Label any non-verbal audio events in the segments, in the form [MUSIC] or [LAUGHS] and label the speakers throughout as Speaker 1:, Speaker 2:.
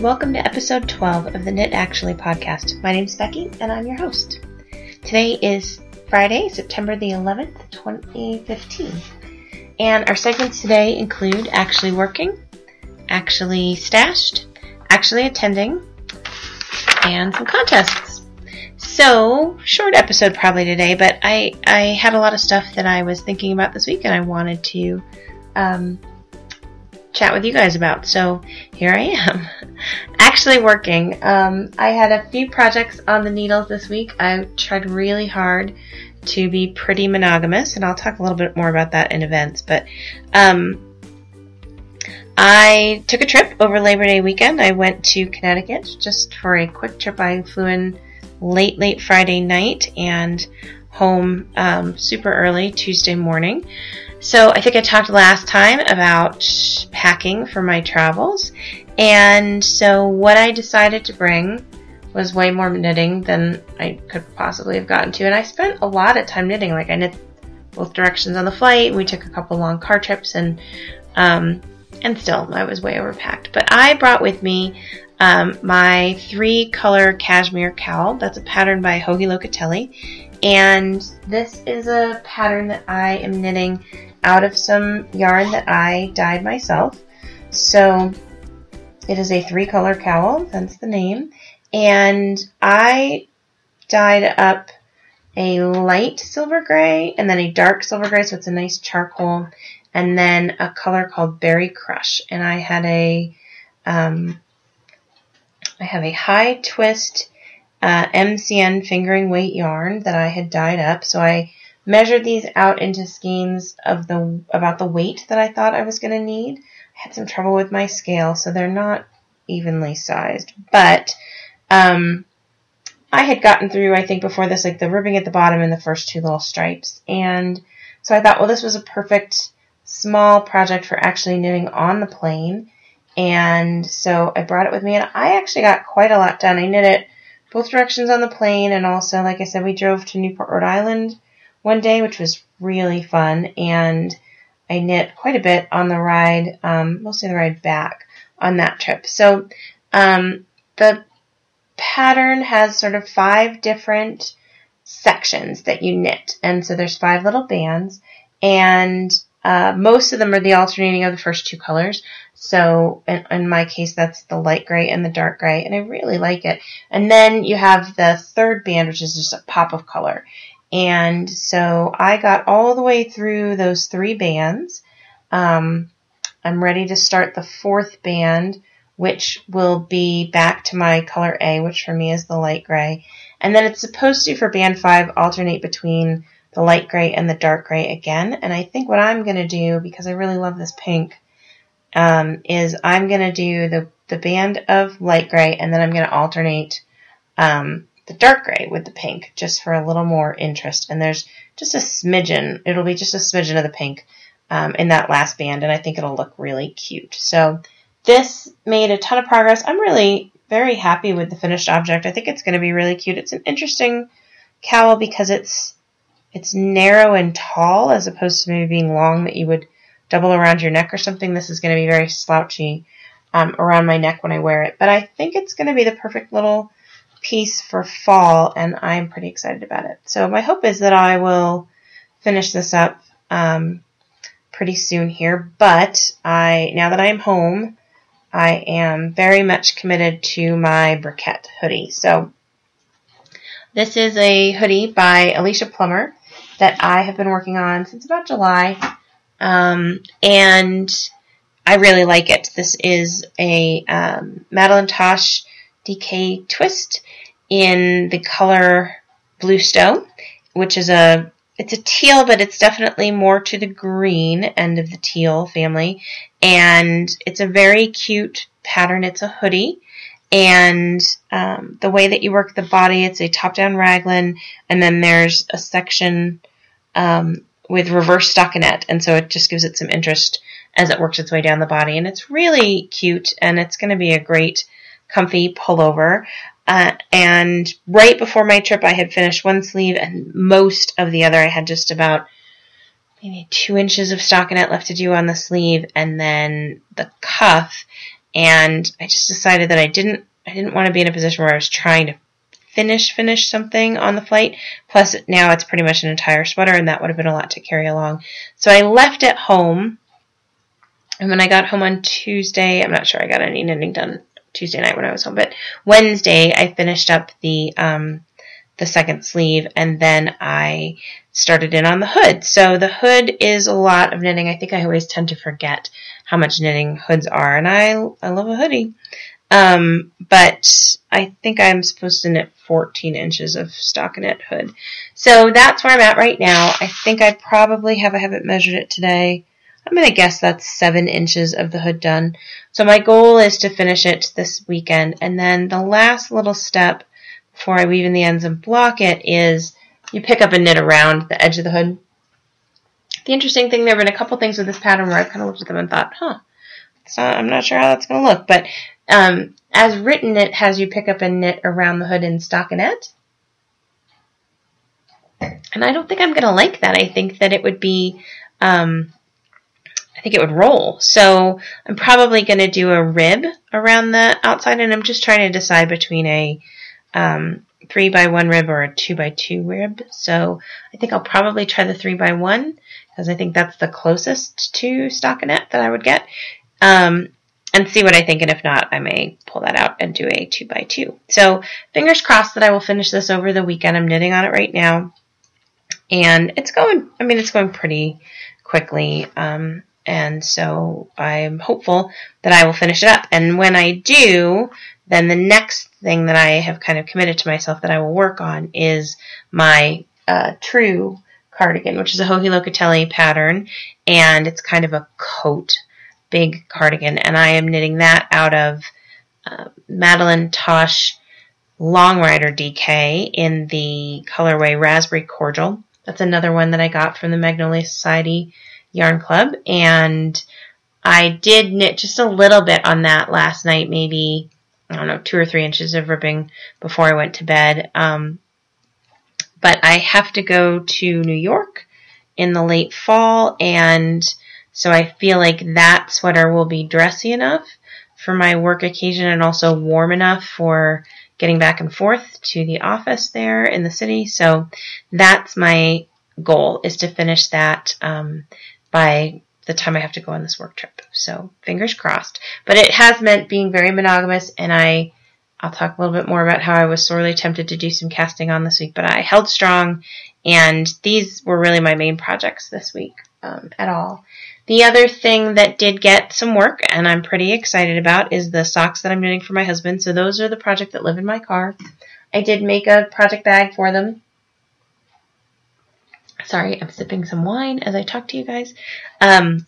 Speaker 1: Welcome to episode 12 of the Knit Actually podcast. My name is Becky and I'm your host. Today is Friday, September the 11th, 2015. And our segments today include actually working, actually stashed, actually attending, and some contests. So, short episode probably today, but I, I had a lot of stuff that I was thinking about this week and I wanted to um, chat with you guys about. So here I am, [LAUGHS] actually working. Um, I had a few projects on the needles this week. I tried really hard to be pretty monogamous, and I'll talk a little bit more about that in events. But um, I took a trip over Labor Day weekend. I went to Connecticut just for a quick trip. I flew in late, late Friday night and home um, super early Tuesday morning. So I think I talked last time about packing for my travels. And so what I decided to bring was way more knitting than I could possibly have gotten to. And I spent a lot of time knitting. Like I knit both directions on the flight. We took a couple long car trips and, um, and still I was way overpacked. But I brought with me um, my three color cashmere cowl. That's a pattern by Joji Locatelli. And this is a pattern that I am knitting out of some yarn that I dyed myself. So it is a three color cowl, that's the name. And I dyed up a light silver gray and then a dark silver gray, so it's a nice charcoal, and then a color called Berry Crush. And I had a, um, I have a high twist uh, MCN fingering weight yarn that I had dyed up. So I measured these out into skeins of the about the weight that I thought I was going to need. I had some trouble with my scale, so they're not evenly sized. But um, I had gotten through, I think, before this, like the ribbing at the bottom and the first two little stripes. And so I thought, well, this was a perfect small project for actually knitting on the plane. And so I brought it with me, and I actually got quite a lot done. I knit it both directions on the plane, and also, like I said, we drove to Newport, Rhode Island one day, which was really fun. And I knit quite a bit on the ride, um, mostly the ride back on that trip. So um, the pattern has sort of five different sections that you knit. And so there's five little bands, and uh, most of them are the alternating of the first two colors. So in, in, my case, that's the light gray and the dark gray, and I really like it. And then you have the third band, which is just a pop of color. And so I got all the way through those three bands. Um, I'm ready to start the fourth band, which will be back to my color A, which for me is the light gray. And then it's supposed to, for band five, alternate between the light gray and the dark gray again. And I think what I'm going to do, because I really love this pink, um, is I'm going to do the, the band of light gray and then I'm going to alternate um, the dark gray with the pink just for a little more interest. And there's just a smidgen, it'll be just a smidgen of the pink um, in that last band, and I think it'll look really cute. So this made a ton of progress. I'm really very happy with the finished object. I think it's going to be really cute. It's an interesting cowl because it's it's narrow and tall as opposed to maybe being long that you would double around your neck or something. This is going to be very slouchy um, around my neck when I wear it. But I think it's going to be the perfect little piece for fall, and I'm pretty excited about it. So my hope is that I will finish this up um, pretty soon here. But I now that I'm home, I am very much committed to my Briquette hoodie. So this is a hoodie by Alicia Plummer that I have been working on since about July, um, and I really like it. This is a um, Madeline Tosh DK Twist in the color Bluestone, which is a it's a teal, but it's definitely more to the green end of the teal family. And it's a very cute pattern. It's a hoodie. And um, the way that you work the body, it's a top-down raglan, and then there's a section um, with reverse stockinette, and so it just gives it some interest as it works its way down the body. And it's really cute, and it's going to be a great comfy pullover. Uh, and right before my trip, I had finished one sleeve and most of the other. I had just about maybe two inches of stockinette left to do on the sleeve, and then the cuff. and I just decided that I didn't I didn't want to be in a position where I was trying to finish finish something on the flight. Plus now it's pretty much an entire sweater and that would have been a lot to carry along. So I left it home. And when I got home on Tuesday, I'm not sure I got any knitting done Tuesday night when I was home, but Wednesday I finished up the um, the second sleeve and then I started in on the hood. So the hood is a lot of knitting. I think I always tend to forget how much knitting hoods are and I I love a hoodie. Um, but I think I'm supposed to knit 14 inches of stockinette hood. So that's where I'm at right now. I think I probably have, I haven't measured it today. I'm going to guess that's seven inches of the hood done. So my goal is to finish it this weekend. And then the last little step before I weave in the ends and block it is you pick up and knit around the edge of the hood. The interesting thing, there have been a couple things with this pattern where I've kind of looked at them and thought, huh, not, I'm not sure how that's going to look. But um, as written, it has you pick up and knit around the hood in stockinette. And I don't think I'm going to like that. I think that it would be, um, I think it would roll. So I'm probably going to do a rib around the outside, and I'm just trying to decide between a um, three by one rib or a two by two rib. So I think I'll probably try the three by one because I think that's the closest to stockinette that I would get. Um, and see what I think. And if not, I may pull that out and do a two by two. So fingers crossed that I will finish this over the weekend. I'm knitting on it right now. And it's going, I mean, it's going pretty quickly. Um, and so I'm hopeful that I will finish it up. And when I do, then the next thing that I have kind of committed to myself that I will work on is my uh, true cardigan, which is a Joji Locatelli pattern, and it's kind of a coat big cardigan, and I am knitting that out of uh, Madeline Tosh Long Rider DK in the colorway Raspberry Cordial. That's another one that I got from the Magnolia Society Yarn Club, and I did knit just a little bit on that last night, maybe I don't know, two or three inches of ribbing before I went to bed. Um, but I have to go to New York in the late fall, and so I feel like that sweater will be dressy enough for my work occasion and also warm enough for getting back and forth to the office there in the city. So that's my goal is to finish that um, by the time I have to go on this work trip. So fingers crossed. But it has meant being very monogamous and I I'll talk a little bit more about how I was sorely tempted to do some casting on this week, but I held strong and these were really my main projects this week um, at all. The other thing that did get some work and I'm pretty excited about is the socks that I'm knitting for my husband. So those are the project that live in my car. I did make a project bag for them. Sorry, I'm sipping some wine as I talk to you guys. Um,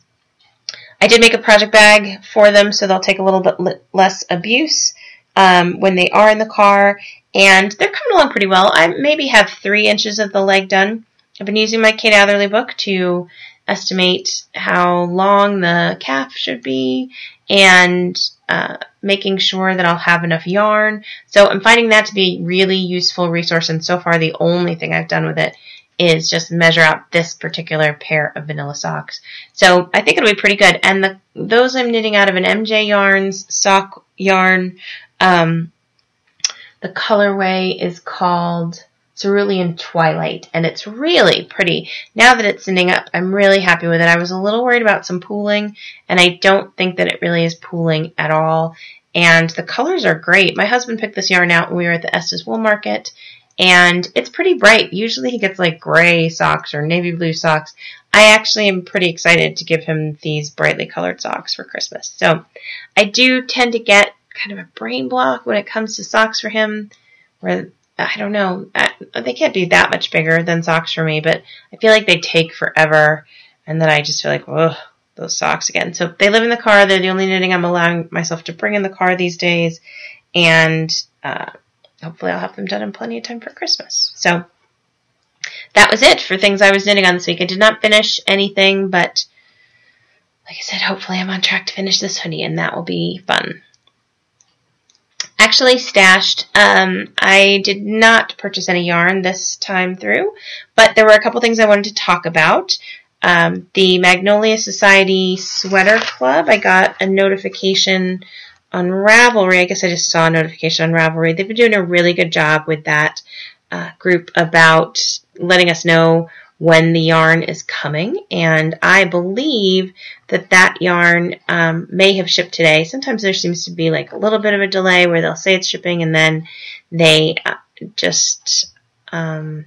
Speaker 1: I did make a project bag for them so they'll take a little bit less abuse um, when they are in the car. And they're coming along pretty well. I maybe have three inches of the leg done. I've been using my Kate Atherley book to estimate how long the calf should be and uh, making sure that I'll have enough yarn. So I'm finding that to be a really useful resource and so far the only thing I've done with it is just measure out this particular pair of vanilla socks. So I think it'll be pretty good. And the, those I'm knitting out of an MJ Yarns sock yarn. Um, the colorway is called cerulean twilight and it's really pretty. Now that it's sitting up, I'm really happy with it. I was a little worried about some pooling and I don't think that it really is pooling at all. And the colors are great. My husband picked this yarn out when we were at the Estes Wool Market and it's pretty bright. Usually he gets like gray socks or navy blue socks. I actually am pretty excited to give him these brightly colored socks for Christmas. So I do tend to get kind of a brain block when it comes to socks for him where I don't know. they can't be that much bigger than socks for me, but I feel like they take forever. And then I just feel like, ugh, those socks again. So they live in the car. They're the only knitting I'm allowing myself to bring in the car these days. And uh, hopefully I'll have them done in plenty of time for Christmas. So that was it for things I was knitting on this week. I did not finish anything, but like I said, hopefully I'm on track to finish this hoodie, and that will be fun actually stashed. Um, I did not purchase any yarn this time through, but there were a couple things I wanted to talk about. Um, the Magnolia Society Sweater Club, I got a notification on Ravelry, I guess I just saw a notification on Ravelry. They've been doing a really good job with that uh, group about letting us know when the yarn is coming. And I believe that that yarn um, may have shipped today. Sometimes there seems to be like a little bit of a delay where they'll say it's shipping and then they uh, just um,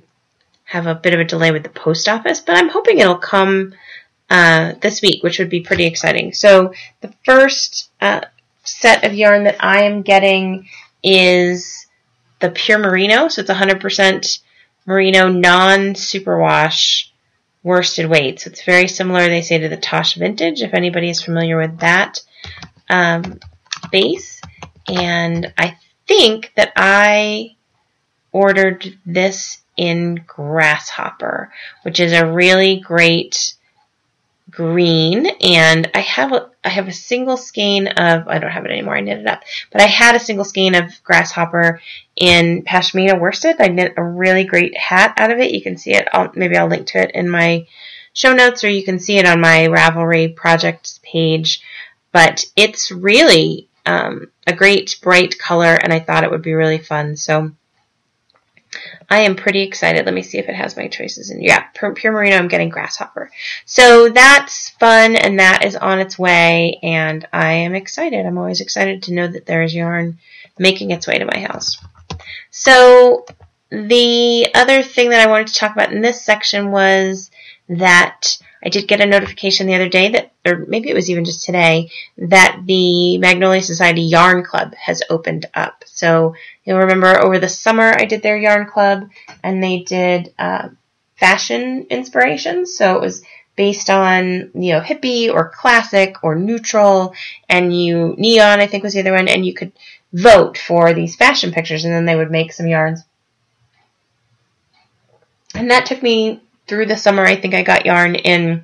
Speaker 1: have a bit of a delay with the post office. But I'm hoping it'll come uh, this week, which would be pretty exciting. So the first uh, set of yarn that I am getting is the Pure Merino. So it's 100% merino non-superwash worsted weight. So it's very similar, they say, to the Tosh Vintage, if anybody is familiar with that um, base. And I think that I ordered this in Grasshopper, which is a really great green. And I have a, I have a single skein of, I don't have it anymore, I knit it up, but I had a single skein of Grasshopper in Pashmina worsted. I knit a really great hat out of it. You can see it, I'll, maybe I'll link to it in my show notes or you can see it on my Ravelry projects page. But it's really um, a great bright color and I thought it would be really fun. So I am pretty excited. Let me see if it has my choices in. Yeah, Pure Merino, I'm getting Grasshopper. So that's fun and that is on its way and I am excited. I'm always excited to know that there is yarn making its way to my house. So the other thing that I wanted to talk about in this section was that I did get a notification the other day that, or maybe it was even just today, that the Magnolia Society Yarn Club has opened up. So you'll remember over the summer I did their yarn club and they did uh, fashion inspirations. So it was based on, you know, hippie or classic or neutral and you, neon I think was the other one, and you could vote for these fashion pictures and then they would make some yarns. And that took me through the summer, I think I got yarn in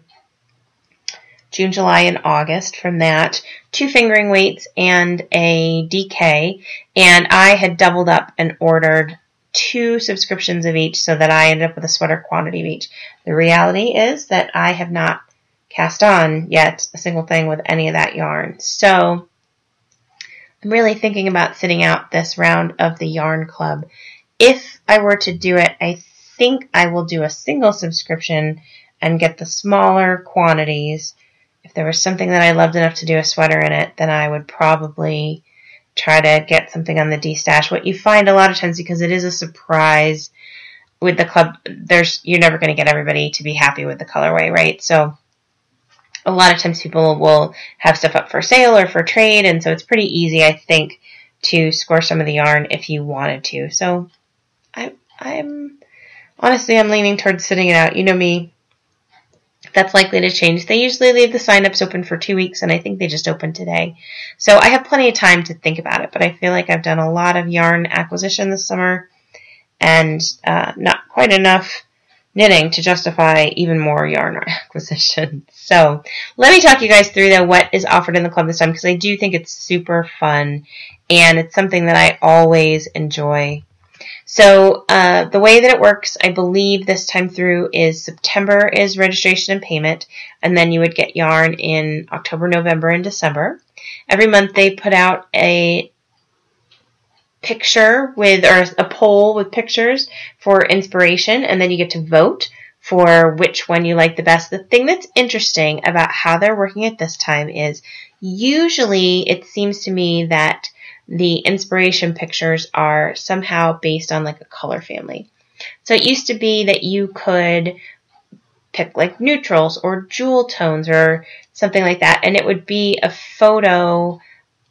Speaker 1: June, July, and August from that, two fingering weights and a DK, and I had doubled up and ordered two subscriptions of each so that I ended up with a sweater quantity of each. The reality is that I have not cast on yet a single thing with any of that yarn. So I'm really thinking about sitting out this round of the yarn club. If I were to do it, I think I will do a single subscription and get the smaller quantities. If there was something that I loved enough to do a sweater in it, then I would probably try to get something on the destash. What you find a lot of times because it is a surprise with the club, there's you're never going to get everybody to be happy with the colorway, right? So a lot of times people will have stuff up for sale or for trade, and so it's pretty easy, I think, to score some of the yarn if you wanted to. So I, I'm Honestly, I'm leaning towards sitting it out. You know me. That's likely to change. They usually leave the signups open for two weeks, and I think they just opened today. So I have plenty of time to think about it, but I feel like I've done a lot of yarn acquisition this summer and uh, not quite enough knitting to justify even more yarn [LAUGHS] acquisition. So let me talk you guys through though what is offered in the club this time because I do think it's super fun and it's something that I always enjoy so uh, the way that it works, I believe this time through is September is registration and payment, and then you would get yarn in October, November, and December. Every month they put out a picture with or a poll with pictures for inspiration, and then you get to vote for which one you like the best. The thing that's interesting about how they're working at this time is usually it seems to me that the inspiration pictures are somehow based on like a color family. So it used to be that you could pick like neutrals or jewel tones or something like that, and it would be a photo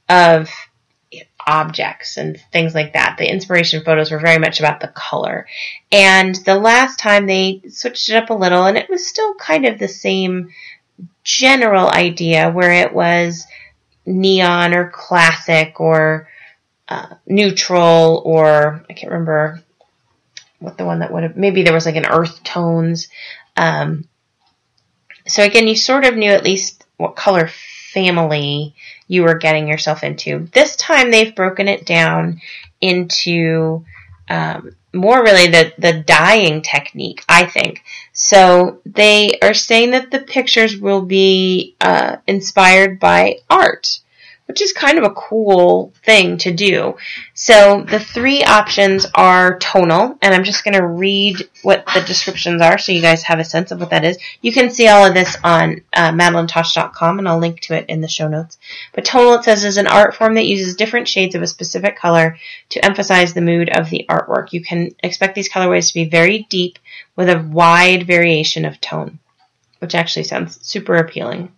Speaker 1: of objects and things like that. The inspiration photos were very much about the color. And the last time they switched it up a little, and it was still kind of the same general idea where it was neon or classic or uh, neutral or I can't remember what the one that would have maybe there was like an earth tones. Um, so again, you sort of knew at least what color family you were getting yourself into. This time they've broken it down into um, more really the, the dyeing technique, I think. So they are saying that the pictures will be uh, inspired by art. Which is kind of a cool thing to do. So the three options are tonal, and I'm just going to read what the descriptions are so you guys have a sense of what that is. You can see all of this on uh, madelinetosh.com, and I'll link to it in the show notes. But tonal, it says, is an art form that uses different shades of a specific color to emphasize the mood of the artwork. You can expect these colorways to be very deep with a wide variation of tone, which actually sounds super appealing.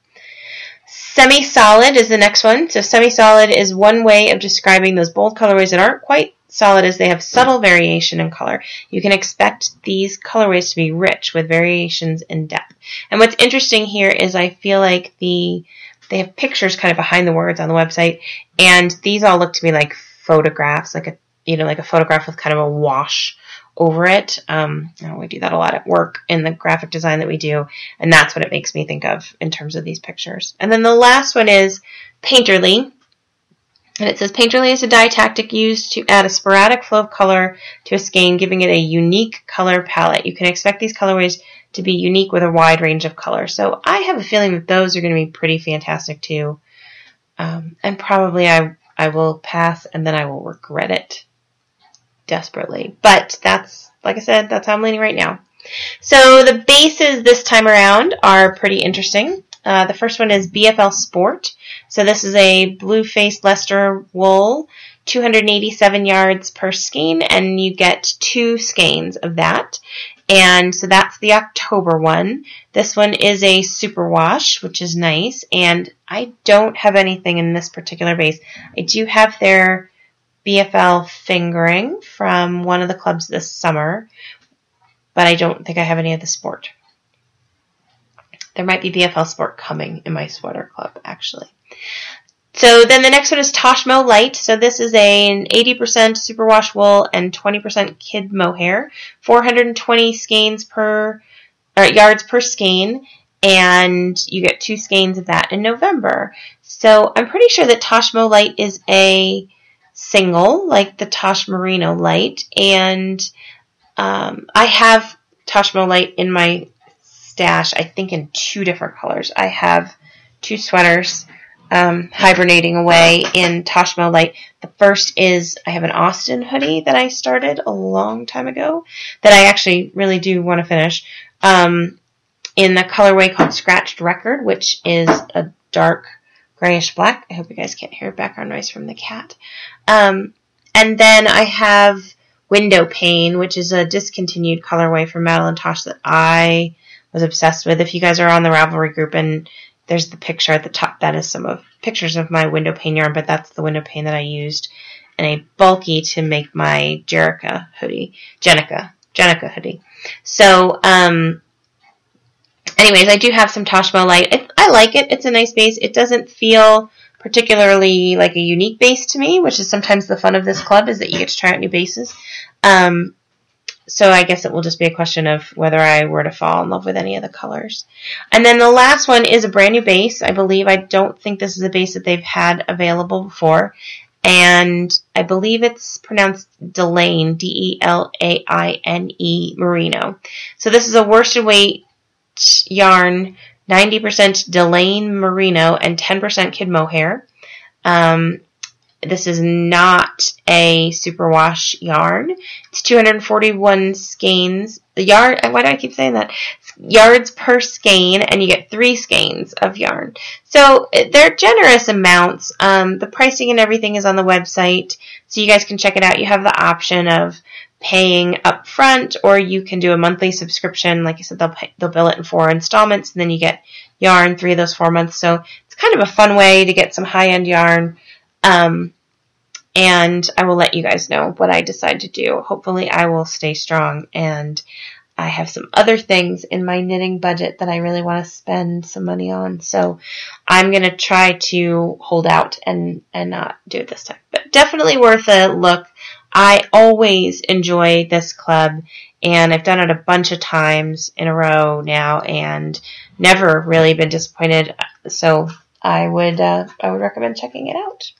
Speaker 1: Semi-solid is the next one. So semi-solid is one way of describing those bold colorways that aren't quite solid as they have subtle variation in color. You can expect these colorways to be rich with variations in depth. And what's interesting here is I feel like the they have pictures kind of behind the words on the website, and these all look to me like photographs, like a you know like a photograph with kind of a wash over it. Um, we do that a lot at work in the graphic design that we do, and that's what it makes me think of in terms of these pictures. And then the last one is Painterly. And it says Painterly is a dye tactic used to add a sporadic flow of color to a skein, giving it a unique color palette. You can expect these colorways to be unique with a wide range of colors. So I have a feeling that those are going to be pretty fantastic too. Um, and probably I, I will pass and then I will regret it desperately. But that's, like I said, that's how I'm leaning right now. So the bases this time around are pretty interesting. Uh, the first one is BFL Sport. So this is a blue-faced Leicester wool, 287 yards per skein, and you get two skeins of that. And so that's the October one. This one is a superwash, which is nice. And I don't have anything in this particular base. I do have their BFL fingering from one of the clubs this summer, but I don't think I have any of the sport. There might be BFL sport coming in my sweater club, actually. So then the next one is Toshmo Light. So this is an 80% superwash wool and 20% kid mohair, 420 skeins per yards per skein, and you get two skeins of that in November. So I'm pretty sure that Toshmo Light is a single, like the Tosh Merino Light, and um, I have Toshmo Light in my stash, I think in two different colors. I have two sweaters um, hibernating away in Toshmo Light. The first is I have an Austin hoodie that I started a long time ago that I actually really do want to finish um, in the colorway called Scratched Record, which is a dark grayish black. I hope you guys can't hear background noise from the cat. Um, and then I have Window Pane, which is a discontinued colorway from Madeline Tosh that I was obsessed with. If you guys are on the Ravelry group and there's the picture at the top, that is some of pictures of my window pane yarn, but that's the window pane that I used in a bulky to make my Jerica hoodie, Jenica, Jenica hoodie. So, um, anyways, I do have some Toshmo Light. It, I like it. It's a nice base. It doesn't feel particularly like a unique base to me, which is sometimes the fun of this club is that you get to try out new bases. Um, so I guess it will just be a question of whether I were to fall in love with any of the colors. And then the last one is a brand new base. I believe I don't think this is a base that they've had available before. And I believe it's pronounced Delaine, D-E-L-A-I-N-E Merino. So this is a worsted weight yarn 90% Delaine Merino, and 10% Kid Mohair. Um, this is not a superwash yarn. It's 241 skeins. The yard, why do I keep saying that? Yards per skein, and you get three skeins of yarn. So they're generous amounts. Um, the pricing and everything is on the website, so you guys can check it out. You have the option of paying up front, or you can do a monthly subscription. Like I said, they'll pay, they'll bill it in four installments, and then you get yarn three of those four months. So it's kind of a fun way to get some high end yarn. Um, and I will let you guys know what I decide to do. Hopefully, I will stay strong and I have some other things in my knitting budget that I really want to spend some money on. So I'm going to try to hold out and, and not do it this time. But definitely worth a look. I always enjoy this club and I've done it a bunch of times in a row now and never really been disappointed. So I would uh, I would recommend checking it out.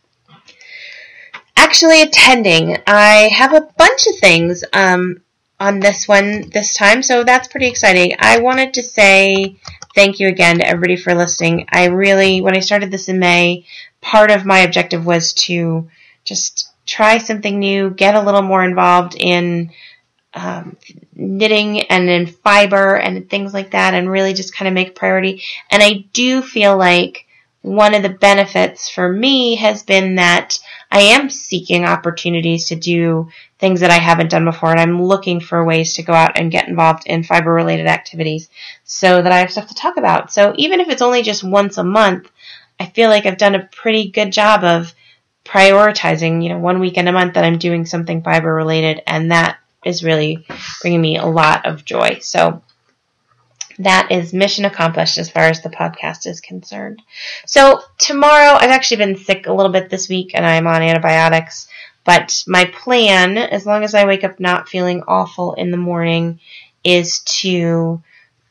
Speaker 1: Actually attending, I have a bunch of things um, on this one this time, so that's pretty exciting. I wanted to say thank you again to everybody for listening. I really, when I started this in May, part of my objective was to just try something new, get a little more involved in um, knitting and in fiber and things like that, and really just kind of make priority. And I do feel like one of the benefits for me has been that I am seeking opportunities to do things that I haven't done before, and I'm looking for ways to go out and get involved in fiber related activities so that I have stuff to talk about. So even if it's only just once a month, I feel like I've done a pretty good job of prioritizing, you know, one weekend a month that I'm doing something fiber related, and that is really bringing me a lot of joy. So that is mission accomplished as far as the podcast is concerned. So tomorrow, I've actually been sick a little bit this week and I'm on antibiotics. But my plan, as long as I wake up not feeling awful in the morning, is to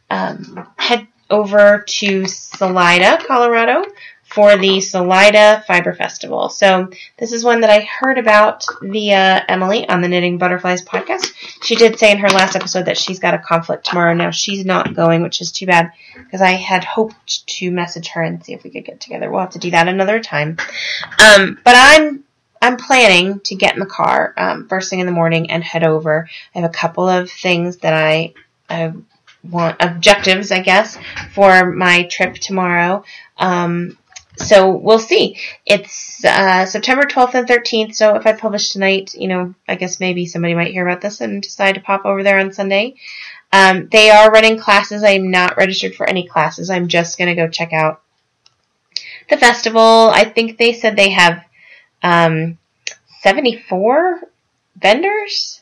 Speaker 1: um, head over to Salida, Colorado, for the Salida Fiber Festival. So this is one that I heard about via Emily on the Knitting Butterflies podcast. She did say in her last episode that she's got a conflict tomorrow. Now she's not going, which is too bad because I had hoped to message her and see if we could get together. We'll have to do that another time. Um, but I'm I'm planning to get in the car um, first thing in the morning and head over. I have a couple of things that I, I want objectives, I guess, for my trip tomorrow. Um, so we'll see. It's uh, September 12th and 13th. So if I publish tonight, you know, I guess maybe somebody might hear about this and decide to pop over there on Sunday. Um, they are running classes. I'm not registered for any classes. I'm just going to go check out the festival. I think they said they have um, 74 vendors.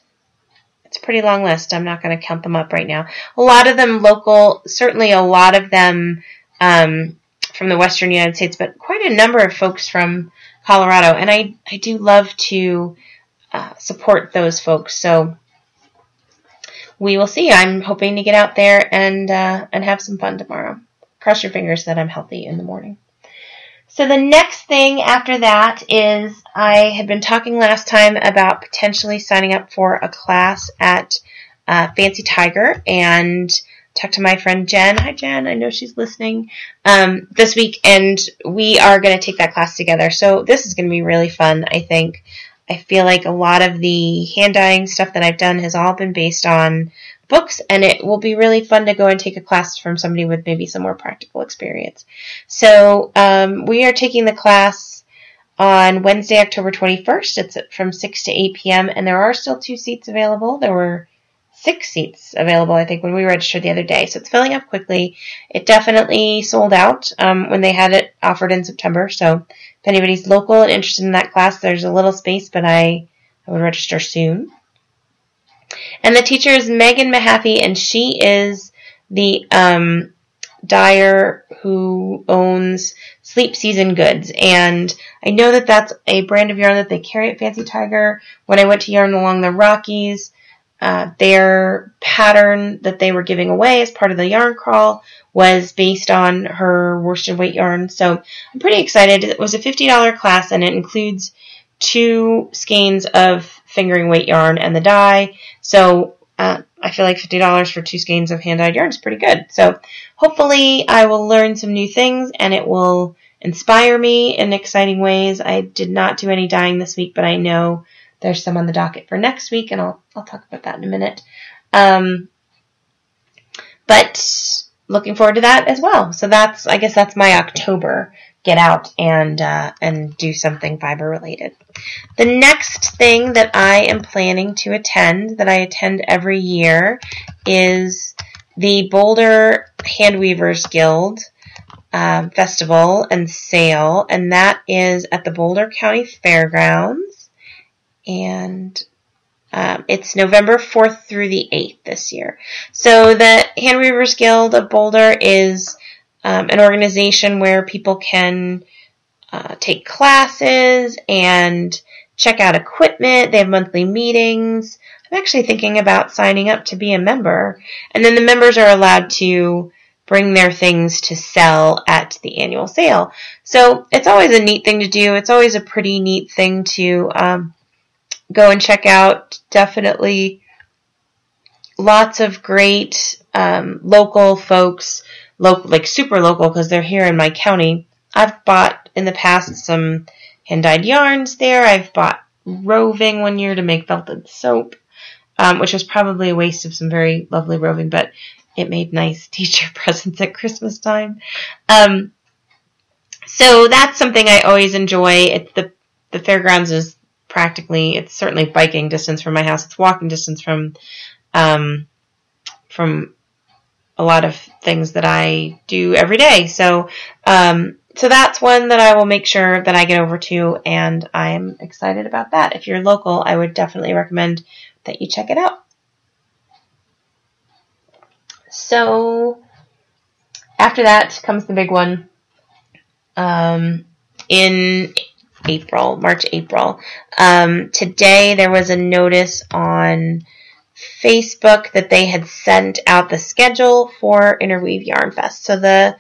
Speaker 1: It's a pretty long list. I'm not going to count them up right now. A lot of them local, certainly a lot of them um, from the western United States, but quite a number of folks from Colorado. And I, I do love to uh, support those folks. So we will see. I'm hoping to get out there and uh, and have some fun tomorrow. Cross your fingers that I'm healthy in the morning. So the next thing after that is I had been talking last time about potentially signing up for a class at uh, Fancy Tiger and talked to my friend Jen. Hi, Jen. I know she's listening um, this week, and we are going to take that class together. So this is going to be really fun. I think. I feel like a lot of the hand dyeing stuff that I've done has all been based on books, and it will be really fun to go and take a class from somebody with maybe some more practical experience. So um, we are taking the class on Wednesday, October 21st. It's from 6 to 8 p.m., and there are still two seats available. There were six seats available, I think, when we registered the other day. So it's filling up quickly. It definitely sold out um, when they had it offered in September. So if anybody's local and interested in that class, there's a little space, but I, I would register soon. And the teacher is Megan Mahaffey, and she is the um, dyer who owns Sleep Season Goods. And I know that that's a brand of yarn that they carry at Fancy Tiger. When I went to Yarn Along the Rockies, uh, their pattern that they were giving away as part of the yarn crawl was based on her worsted weight yarn. So I'm pretty excited. It was a $50 class and it includes two skeins of fingering weight yarn and the dye. So uh, I feel like $50 for two skeins of hand dyed yarn is pretty good. So hopefully I will learn some new things and it will inspire me in exciting ways. I did not do any dyeing this week, but I know there's some on the docket for next week, and I'll I'll talk about that in a minute. Um, but looking forward to that as well. So that's I guess that's my October get out and uh, and do something fiber related. The next thing that I am planning to attend that I attend every year is the Boulder Handweavers Guild um, Festival and Sale, and that is at the Boulder County Fairgrounds and um, it's November 4th through the 8th this year. So the Handweavers Guild of Boulder is um, an organization where people can uh, take classes and check out equipment. They have monthly meetings. I'm actually thinking about signing up to be a member. And then the members are allowed to bring their things to sell at the annual sale. So it's always a neat thing to do. It's always a pretty neat thing to um, go and check out. Definitely lots of great um, local folks, like super local because they're here in my county. I've bought in the past some hand dyed yarns there. I've bought roving one year to make felted soap, um, which was probably a waste of some very lovely roving, but it made nice [LAUGHS] teacher presents at Christmas time. Um, so that's something I always enjoy. It's the the fairgrounds is practically it's certainly biking distance from my house. It's walking distance from um, from a lot of things that I do every day. So um, so that's one that I will make sure that I get over to, and I'm excited about that. If you're local, I would definitely recommend that you check it out. So after that comes the big one. Um, in April, March, April. Um, today there was a notice on Facebook that they had sent out the schedule for Interweave Yarn Fest. So the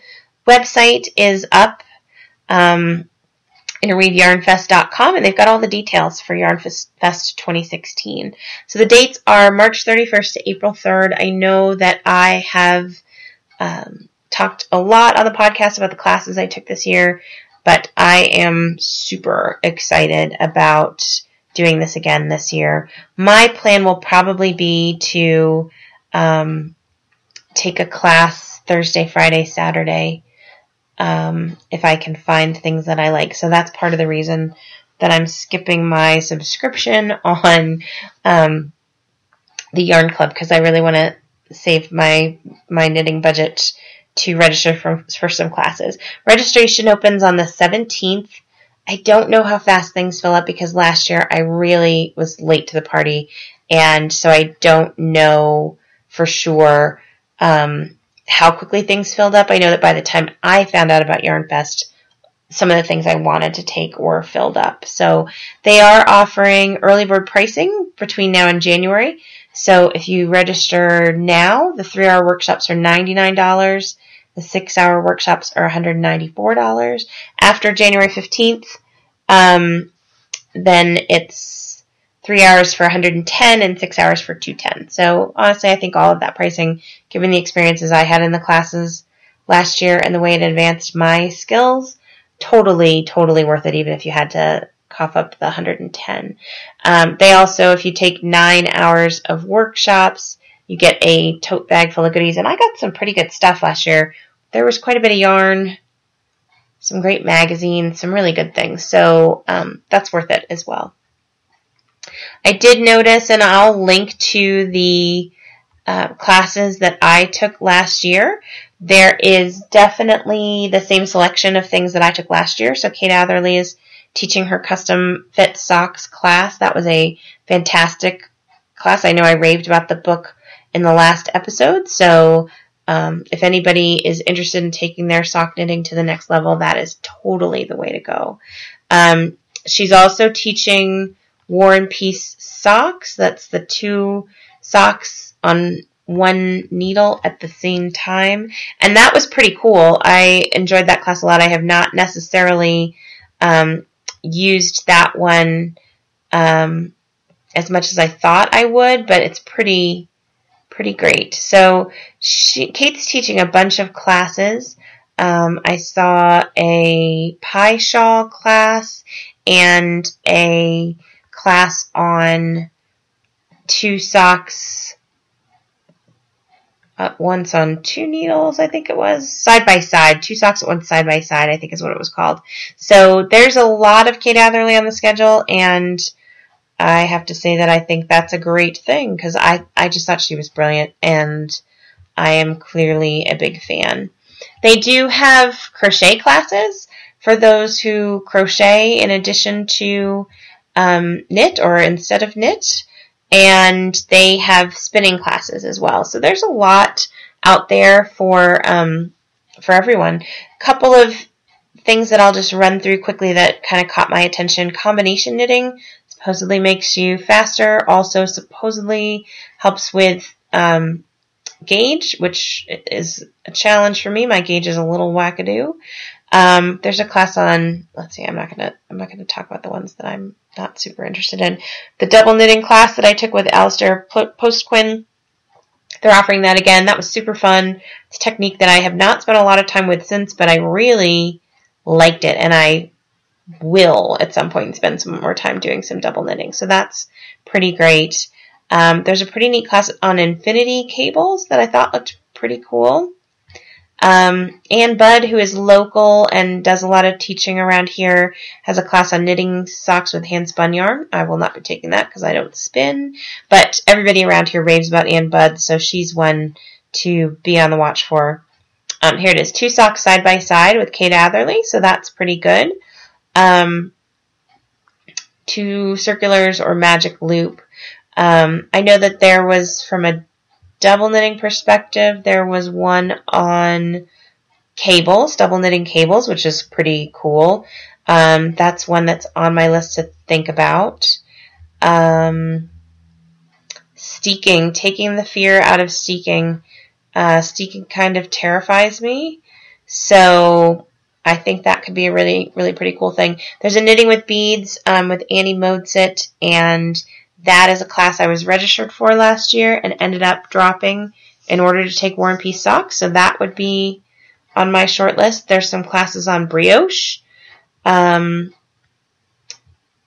Speaker 1: website is up, um, interweaveyarnfest.com, and they've got all the details for Yarn Fest 2016. So the dates are March 31st to April 3rd. I know that I have um, talked a lot on the podcast about the classes I took this year. But I am super excited about doing this again this year. My plan will probably be to um, take a class Thursday, Friday, Saturday, um, if I can find things that I like. So that's part of the reason that I'm skipping my subscription [LAUGHS] on um, the Yarn Club because I really want to save my my knitting budget to register for, for some classes. Registration opens on the 17th. I don't know how fast things fill up because last year I really was late to the party, and so I don't know for sure um, how quickly things filled up. I know that by the time I found out about Yarn Fest, some of the things I wanted to take were filled up. So they are offering early bird pricing between now and January. So if you register now, the three hour workshops are $99 the six hour workshops are $194. After January 15th, um, then it's three hours for 110 and six hours for 210. So honestly, I think all of that pricing, given the experiences I had in the classes last year and the way it advanced my skills, totally, totally worth it, even if you had to cough up the 110. Um, they also, if you take nine hours of workshops, you get a tote bag full of goodies. And I got some pretty good stuff last year there was quite a bit of yarn, some great magazines, some really good things. So um, that's worth it as well. I did notice, and I'll link to the uh, classes that I took last year. There is definitely the same selection of things that I took last year. So Kate Atherley is teaching her custom fit socks class. That was a fantastic class. I know I raved about the book in the last episode, so um, if anybody is interested in taking their sock knitting to the next level, that is totally the way to go. Um, she's also teaching War and Peace socks. That's the two socks on one needle at the same time. And that was pretty cool. I enjoyed that class a lot. I have not necessarily um, used that one um, as much as I thought I would, but it's pretty pretty great. So she, Kate's teaching a bunch of classes. Um, I saw a pie shawl class and a class on two socks. Uh, once on two needles, I think it was side by side, two socks at once side by side, I think is what it was called. So there's a lot of Kate Atherley on the schedule, and I have to say that I think that's a great thing because I, I just thought she was brilliant and I am clearly a big fan. They do have crochet classes for those who crochet in addition to um, knit or instead of knit, and they have spinning classes as well. So there's a lot out there for um, for everyone. A couple of things that I'll just run through quickly that kind of caught my attention. Combination knitting supposedly makes you faster, also supposedly helps with um, gauge, which is a challenge for me. My gauge is a little wackadoo. Um, there's a class on, let's see, I'm not gonna, I'm not gonna talk about the ones that I'm not super interested in. The double knitting class that I took with Alasdair Post-Quinn, they're offering that again. That was super fun. It's a technique that I have not spent a lot of time with since, but I really liked it, and I will at some point spend some more time doing some double knitting. So that's pretty great. Um, there's a pretty neat class on infinity cables that I thought looked pretty cool. Um, Budd, who is local and does a lot of teaching around here, has a class on knitting socks with hand spun yarn. I will not be taking that because I don't spin, but everybody around here raves about Ann Budd, so she's one to be on the watch for. Um, here it is, two socks side by side with Kate Atherley, so that's pretty good. Um, two circulars or magic loop. Um, I know that there was from a double knitting perspective, there was one on cables, double knitting cables, which is pretty cool. Um, that's one that's on my list to think about. Um, steeking, taking the fear out of steeking. Uh, steeking kind of terrifies me. So I think that could be a really, really pretty cool thing. There's a knitting with beads um, with Annie Modesitt, and that is a class I was registered for last year and ended up dropping in order to take War and Peace socks. So that would be on my short list. There's some classes on brioche. Um,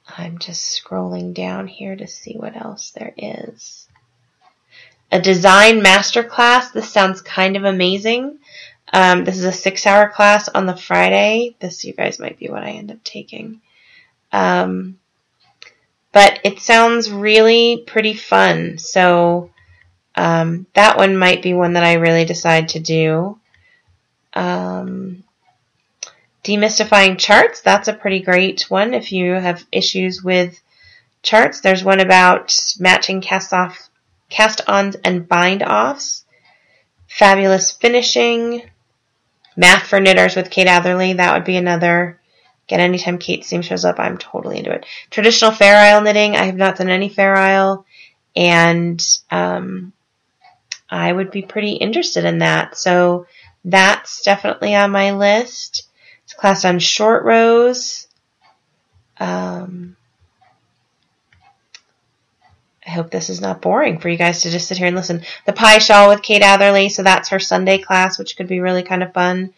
Speaker 1: I'm just scrolling down here to see what else there is. A design master class. This sounds kind of amazing. Um, this is a six hour class on the Friday. This, you guys, might be what I end up taking. Um, but it sounds really pretty fun. So um, that one might be one that I really decide to do. Um, demystifying charts, that's a pretty great one if you have issues with charts. There's one about matching cast off, cast ons and bind offs. Fabulous finishing. Math for knitters with Kate Atherley, that would be another. Again, anytime Kate Seam shows up, I'm totally into it. Traditional Fair Isle knitting, I have not done any Fair Isle, and um, I would be pretty interested in that. So that's definitely on my list. It's class on short rows. Um, I hope this is not boring for you guys to just sit here and listen. The Pi Shawl with Kate Atherley, so that's her Sunday class, which could be really kind of fun.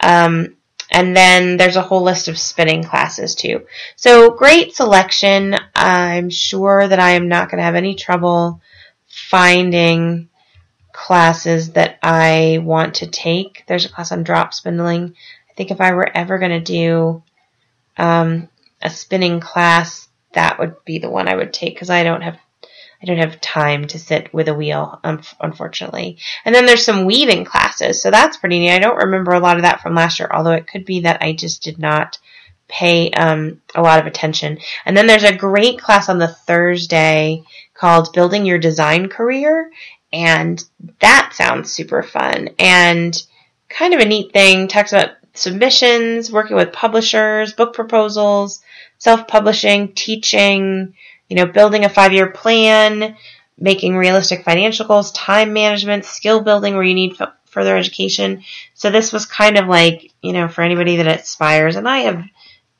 Speaker 1: Um, and then there's a whole list of spinning classes too. So great selection. I'm sure that I am not going to have any trouble finding classes that I want to take. There's a class on drop spindling. I think if I were ever going to do um, a spinning class, that would be the one I would take because I don't have I don't have time to sit with a wheel, unfortunately. And then there's some weaving classes, so that's pretty neat. I don't remember a lot of that from last year, although it could be that I just did not pay um, a lot of attention. And then there's a great class on the Thursday called Building Your Design Career, and that sounds super fun and kind of a neat thing. Talks about submissions, working with publishers, book proposals, self-publishing, teaching, you know, building a five-year plan, making realistic financial goals, time management, skill building where you need f- further education. So this was kind of like, you know, for anybody that aspires, and I have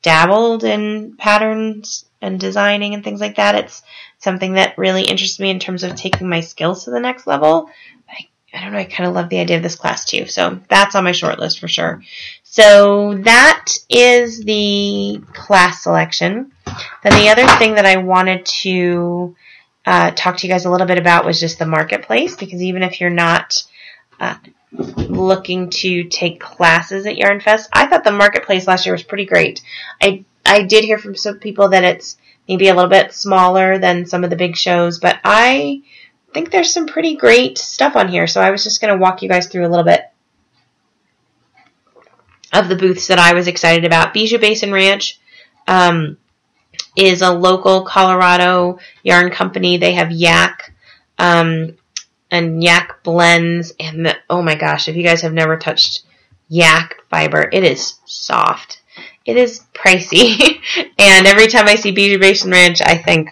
Speaker 1: dabbled in patterns and designing and things like that. It's something that really interests me in terms of taking my skills to the next level. I, I don't know, I kind of love the idea of this class too. So that's on my short list for sure. So that is the class selection. Then the other thing that I wanted to uh, talk to you guys a little bit about was just the marketplace, because even if you're not uh, looking to take classes at Yarn Fest, I thought the marketplace last year was pretty great. I I did hear from some people that it's maybe a little bit smaller than some of the big shows, but I think there's some pretty great stuff on here. So I was just going to walk you guys through a little bit of the booths that I was excited about. Bijou Basin Ranch um, is a local Colorado yarn company. They have yak um, and yak blends, and the, oh my gosh, if you guys have never touched yak fiber, it is soft. It is pricey, [LAUGHS] and every time I see Bijou Basin Ranch, I think,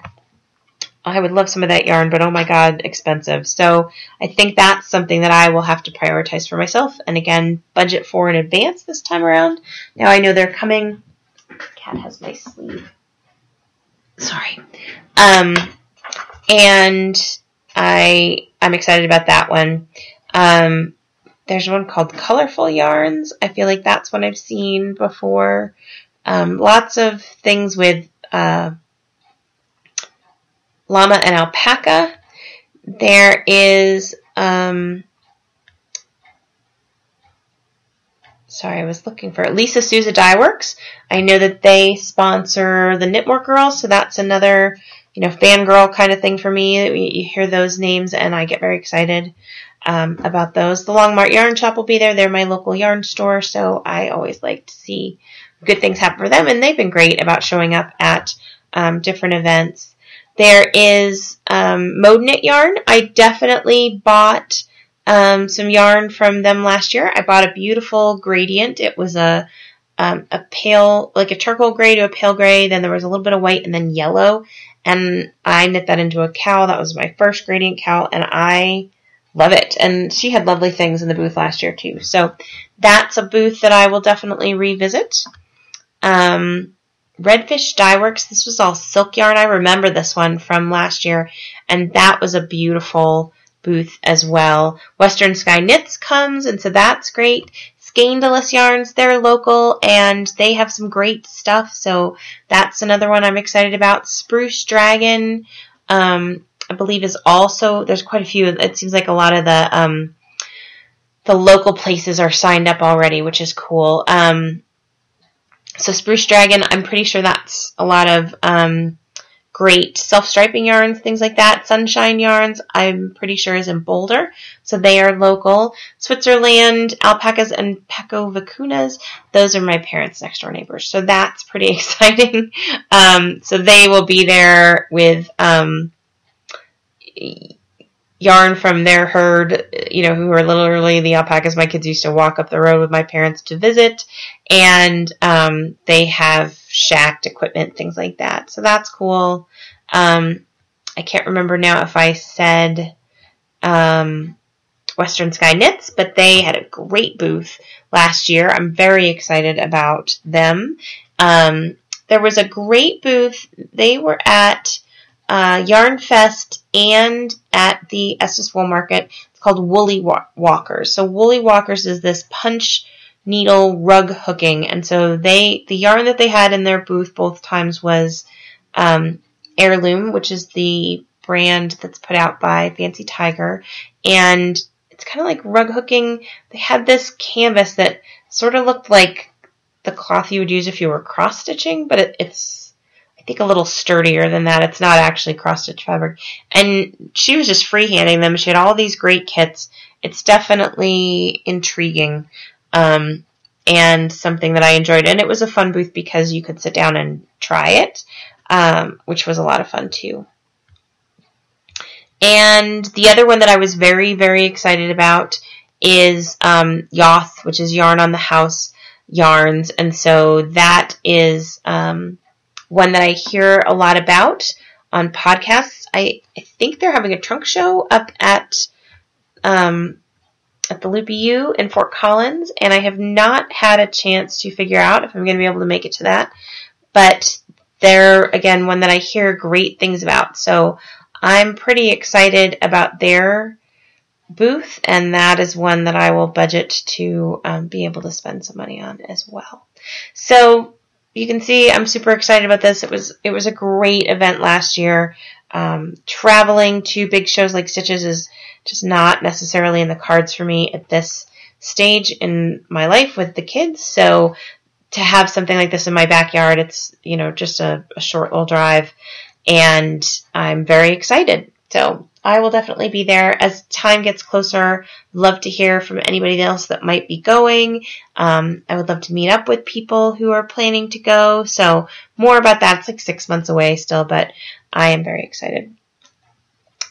Speaker 1: I would love some of that yarn, but oh my god, expensive. So I think that's something that I will have to prioritize for myself and again, budget for in advance this time around. Now I know they're coming. Cat has my sleeve. Sorry. Um, and I, I'm excited about that one. Um, there's one called Colorful Yarns. I feel like that's one I've seen before. Um, lots of things with uh, llama and alpaca. There is, um, sorry, I was looking for it. Lisa Souza Dye Works. I know that they sponsor the Knitmore Girls, so that's another, you know, fangirl kind of thing for me. You hear those names and I get very excited um, about those. The Longmont Yarn Shop will be there. They're my local yarn store, so I always like to see good things happen for them, and they've been great about showing up at um, different events. There is um, Mode Knit Yarn. I definitely bought um, some yarn from them last year. I bought a beautiful gradient. It was a um, a pale, like a charcoal gray to a pale gray. Then there was a little bit of white and then yellow. And I knit that into a cowl. That was my first gradient cowl, and I love it. And she had lovely things in the booth last year too. So that's a booth that I will definitely revisit. Um, Redfish Dye Works. This was all silk yarn. I remember this one from last year, and that was a beautiful booth as well. Western Sky Knits comes, and so that's great. Scandalous Yarns, they're local and they have some great stuff, so that's another one I'm excited about. Spruce Dragon, um, I believe is also there's quite a few. It seems like a lot of the um, the local places are signed up already, which is cool. Um, so Spruce Dragon, I'm pretty sure that's a lot of um, great self-striping yarns, things like that. Sunshine Yarns, I'm pretty sure is in Boulder, so they are local. Switzerland, Alpacas and Paco-Vicunas, those are my parents' next door neighbors, so that's pretty [LAUGHS] exciting. Um, so they will be there with um, yarn from their herd, you know, who are literally the alpacas my kids used to walk up the road with my parents to visit. And um, they have shacked equipment, things like that. So that's cool. Um, I can't remember now if I said um, Western Sky Knits, but they had a great booth last year. I'm very excited about them. Um, there was a great booth. They were at uh, Yarn Fest and at the Estes Wool Market. It's called Woolly Walkers. So Woolly Walkers is this punch needle rug hooking, and so they the yarn that they had in their booth both times was um, Heirloom, which is the brand that's put out by Fancy Tiger, and it's kind of like rug hooking. They had this canvas that sort of looked like the cloth you would use if you were cross stitching, but it, it's think a little sturdier than that. It's not actually cross stitch fabric. And she was just freehanding them. She had all these great kits. It's definitely intriguing um, and something that I enjoyed. And it was a fun booth because you could sit down and try it, um, which was a lot of fun too. And the other one that I was very, very excited about is um, Yoth, which is Yarn on the House yarns. And so that is um, one that I hear a lot about on podcasts. I, I think they're having a trunk show up at um, at the Loopy Ewe in Fort Collins, and I have not had a chance to figure out if I'm going to be able to make it to that. But they're again one that I hear great things about, so I'm pretty excited about their booth, and that is one that I will budget to um, be able to spend some money on as well. So you can see I'm super excited about this. It was it was a great event last year. Um, traveling to big shows like Stitches is just not necessarily in the cards for me at this stage in my life with the kids. So to have something like this in my backyard, it's you know just a, a short little drive, and I'm very excited. So I will definitely be there as time gets closer. Love to hear from anybody else that might be going. Um, I would love to meet up with people who are planning to go. So more about that. It's like six months away still, but I am very excited.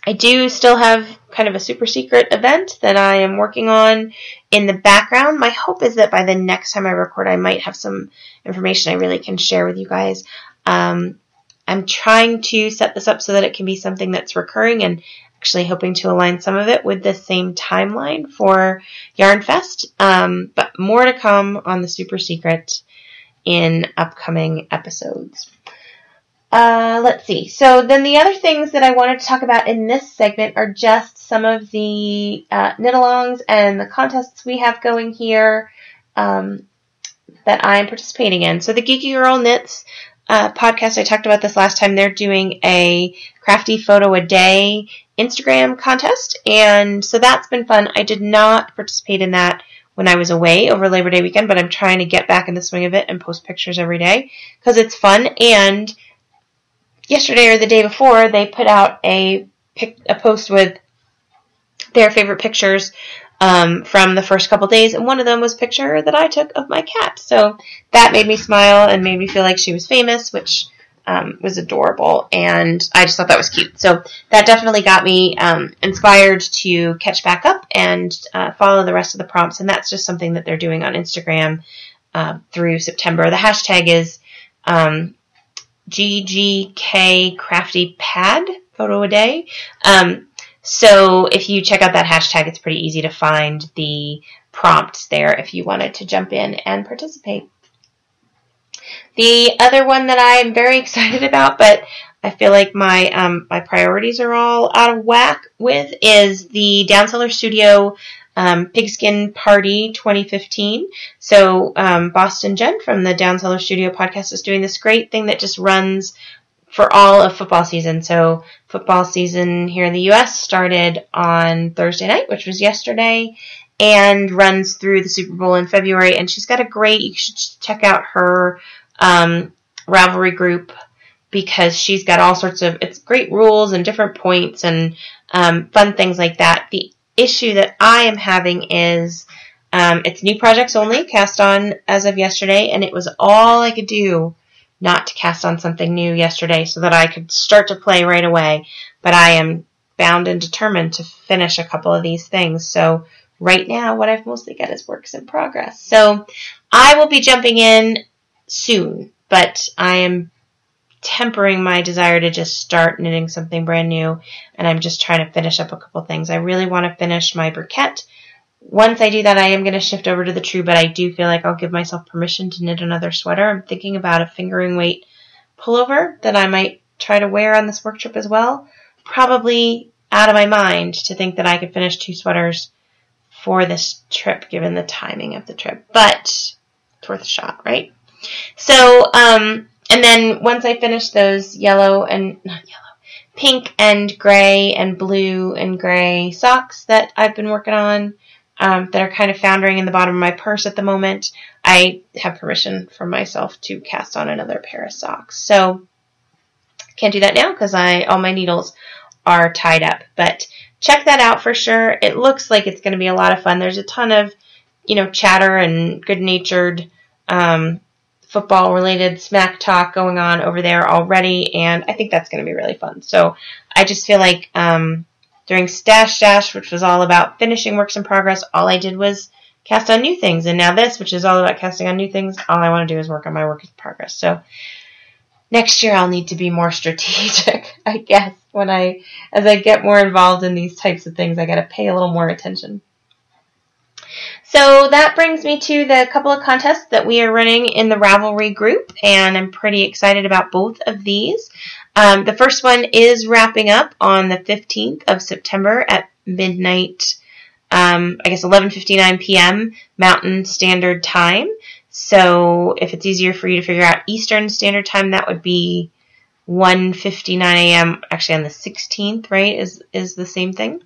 Speaker 1: I do still have kind of a super secret event that I am working on in the background. My hope is that by the next time I record, I might have some information I really can share with you guys. Um, I'm trying to set this up so that it can be something that's recurring and actually hoping to align some of it with the same timeline for Yarn Fest. Um, but more to come on the super secret in upcoming episodes. Uh, let's see. So then the other things that I wanted to talk about in this segment are just some of the uh, knit-alongs and the contests we have going here um, that I'm participating in. So the Geeky Girl Knits uh, podcast, I talked about this last time. They're doing a crafty photo a day Instagram contest, and so that's been fun. I did not participate in that when I was away over Labor Day weekend, but I'm trying to get back in the swing of it and post pictures every day because it's fun and yesterday or the day before, they put out a pic, a post with their favorite pictures um, from the first couple days, and one of them was a picture that I took of my cat. So that made me smile and made me feel like she was famous, which um, was adorable, and I just thought that was cute. So that definitely got me um, inspired to catch back up and uh, follow the rest of the prompts, and that's just something that they're doing on Instagram uh, through September. The hashtag is um, GGK Crafty Pad photo a day. Um, so if you check out that hashtag, it's pretty easy to find the prompts there if you wanted to jump in and participate. The other one that I'm very [LAUGHS] excited about, but I feel like my um, my priorities are all out of whack with, is the Down Cellar Studio um, Pigskin Party 2015. So um, Boston Jen from the Down Cellar Studio podcast is doing this great thing that just runs for all of football season. So football season here in the U.S. started on Thursday night, which was yesterday, and runs through the Super Bowl in February. And she's got a great. You should check out her um, Ravelry group because she's got all sorts of it's great rules and different points and um, fun things like that. The issue that I am having is um, it's new projects only, cast on as of yesterday, and it was all I could do not to cast on something new yesterday so that I could start to play right away. But I am bound and determined to finish a couple of these things. So right now, what I've mostly got is works in progress. So I will be jumping in soon, but I am tempering my desire to just start knitting something brand new and I'm just trying to finish up a couple things. I really want to finish my briquette. Once I do that, I am going to shift over to the true, but I do feel like I'll give myself permission to knit another sweater. I'm thinking about a fingering weight pullover that I might try to wear on this work trip as well. Probably out of my mind to think that I could finish two sweaters for this trip given the timing of the trip, but it's worth a shot, right? So, um, and then once I finish those yellow and not yellow, pink and gray and blue and gray socks that I've been working on um, that are kind of foundering in the bottom of my purse at the moment, I have permission for myself to cast on another pair of socks. So can't do that now because I all my needles are tied up. But check that out for sure. It looks like it's going to be a lot of fun. There's a ton of you know chatter and good natured um, football related smack talk going on over there already, and I think that's going to be really fun. So I just feel like um, during Stash Dash, which was all about finishing works in progress, all I did was cast on new things, and now this, which is all about casting on new things, all I want to do is work on my work in progress. So next year I'll need to be more [LAUGHS] strategic, I guess. When I, as I get more involved in these types of things, I got to pay a little more attention. So that brings me to the couple of contests that we are running in the Ravelry group, and I'm pretty excited about both of these. Um, the first one is wrapping up on the 15th of September at midnight, um, I guess 11:59 p.m. Mountain Standard Time. So if it's easier for you to figure out Eastern Standard Time, that would be 1:59 a.m. Actually, on the 16th, right? Is is the same thing.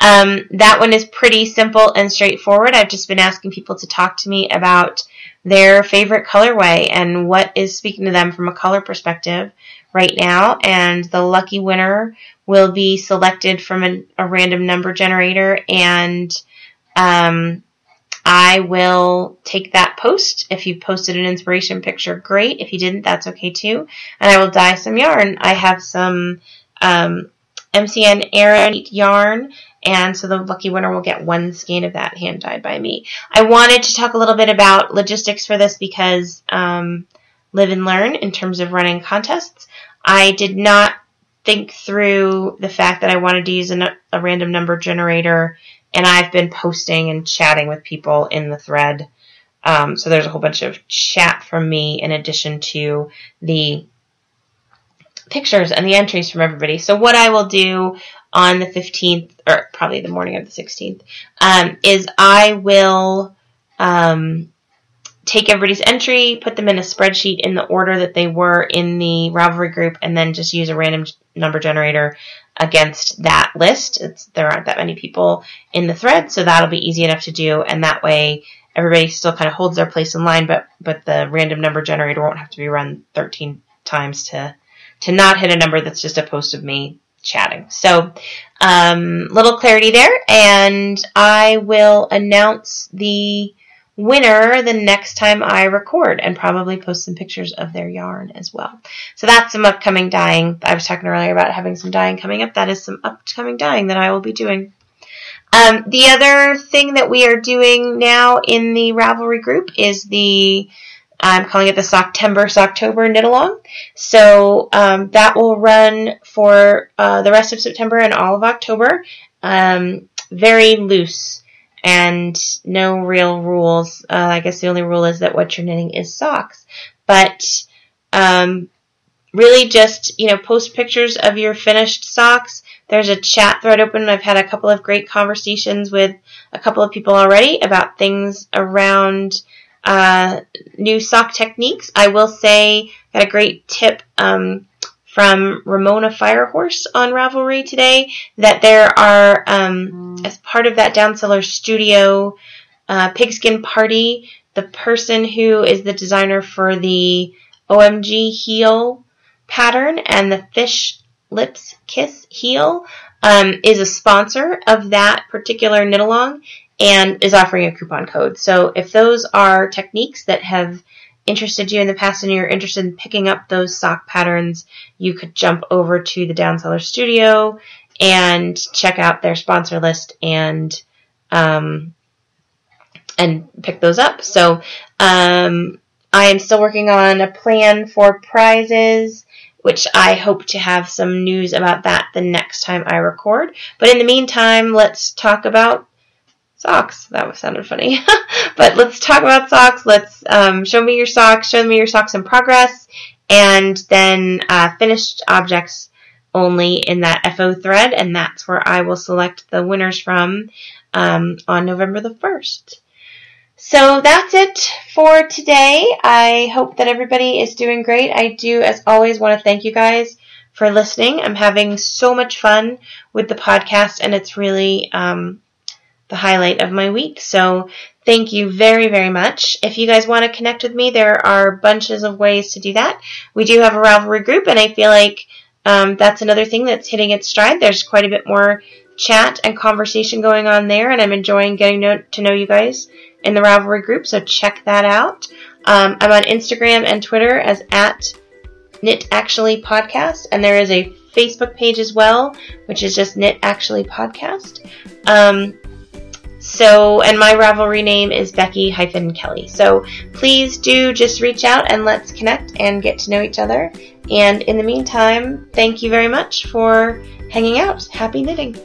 Speaker 1: Um, that one is pretty simple and straightforward. I've just been asking people to talk to me about their favorite colorway and what is speaking to them from a color perspective right now. And the lucky winner will be selected from a, a random number generator and um, I will take that post. If you posted an inspiration picture, great. If you didn't, that's okay too. And I will dye some yarn. I have some um, MCN Aran yarn and so the lucky winner will get one skein of that hand dyed by me. I wanted to talk a little bit about logistics for this because um, live and learn in terms of running contests. I did not think through the fact that I wanted to use a, a random number generator, and I've been posting and chatting with people in the thread. Um, so there's a whole bunch of chat from me in addition to the pictures and the entries from everybody. So what I will do on the 15th, or probably the morning of the 16th, um, is I will um, take everybody's entry, put them in a spreadsheet in the order that they were in the Ravelry group, and then just use a random number generator against that list. It's, there aren't that many people in the thread, so that'll be easy enough to do, and that way everybody still kind of holds their place in line, but but the random number generator won't have to be run 13 times to to not hit a number that's just a post of me chatting. So, um, little clarity there, and I will announce the winner the next time I record and probably post some pictures of their yarn as well. So that's some upcoming dyeing. I was talking earlier about having some dyeing coming up. That is some upcoming dyeing that I will be doing. Um, the other thing that we are doing now in the Ravelry group is the I'm calling it the Socktember Socktober knit along. So um, that will run for uh, the rest of September and all of October. Um, very loose and no real rules. Uh, I guess the only rule is that what you're knitting is socks. But um, really just, you know, post pictures of your finished socks. There's a chat thread open. I've had a couple of great conversations with a couple of people already about things around uh, new sock techniques. I will say, got a great tip um, from Ramona Firehorse on Ravelry today that there are, um, as part of that Down Cellar Studio uh, pigskin party, the person who is the designer for the OMG heel pattern and the fish lips kiss heel um, is a sponsor of that particular knit along and is offering a coupon code. So if those are techniques that have interested you in the past and you're interested in picking up those sock patterns, you could jump over to the Down Cellar Studio and check out their sponsor list and um, and pick those up. So um, I am still working on a plan for prizes, which I hope to have some news about that the next time I record. But in the meantime, let's talk about socks. That sounded funny. [LAUGHS] but let's talk about socks. Let's um, show me your socks. Show me your socks in progress, and then uh, finished objects only in that FO thread, and that's where I will select the winners from um, on November the first. So that's it for today. I hope that everybody is doing great. I do, as always, want to thank you guys for listening. I'm having so much fun with the podcast, and it's really um, the highlight of my week. So thank you very, very much. If you guys want to connect with me, there are bunches of ways to do that. We do have a Ravelry group, and I feel like um, that's another thing that's hitting its stride. There's quite a bit more chat and conversation going on there, and I'm enjoying getting to know you guys in the Ravelry group, so check that out. Um, I'm on Instagram and Twitter as at Knit Actually Podcast, and there is a Facebook page as well, which is just Knit Actually Podcast. Um, so, and my Ravelry name is Becky hyphen Kelly. So please do just reach out and let's connect and get to know each other. And in the meantime, thank you very much for hanging out. Happy knitting.